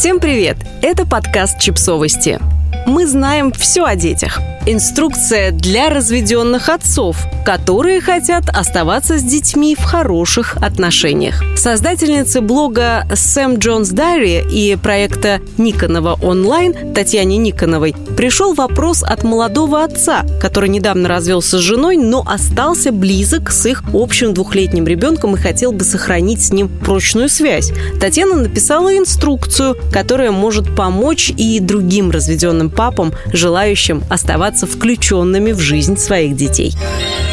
Всем привет! Это подкаст «Чипсовости». Мы знаем все о детях. Инструкция для разведенных отцов, которые хотят оставаться с детьми в хороших отношениях. Создательницы блога Сэм Джонс Дайри и проекта Никонова онлайн Татьяне Никоновой пришел вопрос от молодого отца, который недавно развелся с женой, но остался близок с их общим двухлетним ребенком и хотел бы сохранить с ним прочную связь. Татьяна написала инструкцию, которая может помочь и другим разведенным папам, желающим оставаться включенными в жизнь своих детей.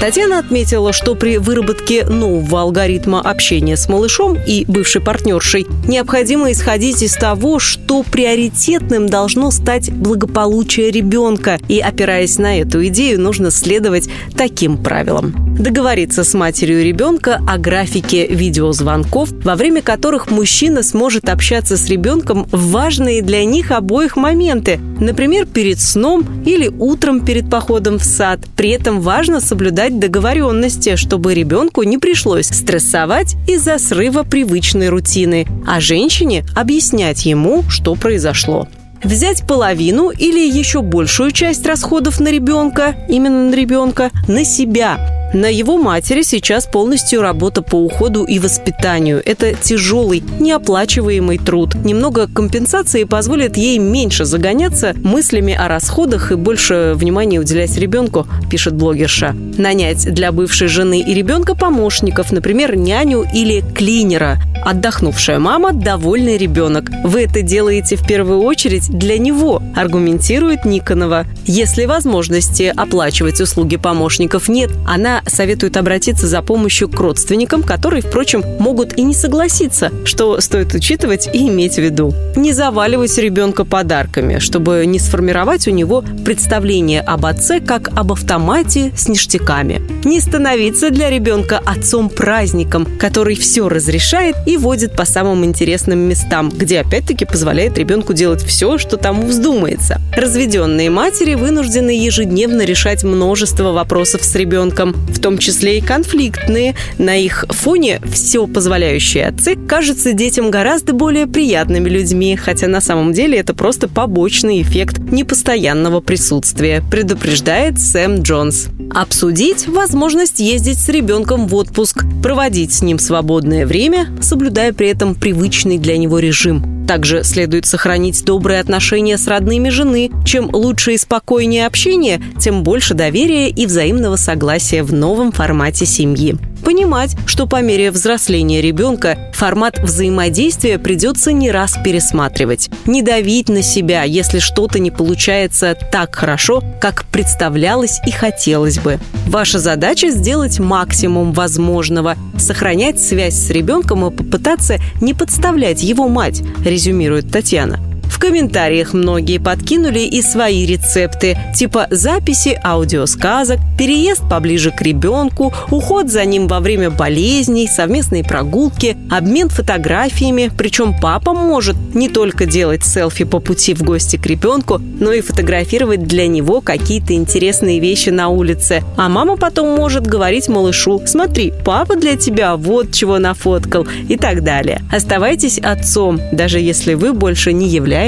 Татьяна отметила, что при выработке нового алгоритма общения с малышом и бывшей партнершей необходимо исходить из того, что приоритетным должно стать благополучие ребенка, и опираясь на эту идею, нужно следовать таким правилам договориться с матерью ребенка о графике видеозвонков, во время которых мужчина сможет общаться с ребенком в важные для них обоих моменты, например, перед сном или утром перед походом в сад. При этом важно соблюдать договоренности, чтобы ребенку не пришлось стрессовать из-за срыва привычной рутины, а женщине объяснять ему, что произошло. Взять половину или еще большую часть расходов на ребенка, именно на ребенка, на себя – на его матери сейчас полностью работа по уходу и воспитанию. Это тяжелый, неоплачиваемый труд. Немного компенсации позволит ей меньше загоняться мыслями о расходах и больше внимания уделять ребенку, пишет блогерша. Нанять для бывшей жены и ребенка помощников, например, няню или клинера. Отдохнувшая мама – довольный ребенок. Вы это делаете в первую очередь для него, аргументирует Никонова. Если возможности оплачивать услуги помощников нет, она советует обратиться за помощью к родственникам, которые, впрочем, могут и не согласиться, что стоит учитывать и иметь в виду. Не заваливать ребенка подарками, чтобы не сформировать у него представление об отце как об автомате с ништяками. Не становиться для ребенка отцом-праздником, который все разрешает и водит по самым интересным местам, где опять-таки позволяет ребенку делать все, что тому вздумается. Разведенные матери вынуждены ежедневно решать множество вопросов с ребенком, в том числе и конфликтные. На их фоне все позволяющие отцы кажутся детям гораздо более приятными людьми, хотя на самом деле это просто побочный эффект непостоянного присутствия, предупреждает Сэм Джонс. Обсудить возможность ездить с ребенком в отпуск, проводить с ним свободное время, соблюдая при этом привычный для него режим. Также следует сохранить добрые отношения с родными жены. Чем лучше и спокойнее общение, тем больше доверия и взаимного согласия в новом формате семьи понимать, что по мере взросления ребенка формат взаимодействия придется не раз пересматривать. Не давить на себя, если что-то не получается так хорошо, как представлялось и хотелось бы. Ваша задача сделать максимум возможного, сохранять связь с ребенком и попытаться не подставлять его мать, резюмирует Татьяна. В комментариях многие подкинули и свои рецепты, типа записи аудиосказок, переезд поближе к ребенку, уход за ним во время болезней, совместные прогулки, обмен фотографиями. Причем папа может не только делать селфи по пути в гости к ребенку, но и фотографировать для него какие-то интересные вещи на улице. А мама потом может говорить малышу «Смотри, папа для тебя вот чего нафоткал» и так далее. Оставайтесь отцом, даже если вы больше не являетесь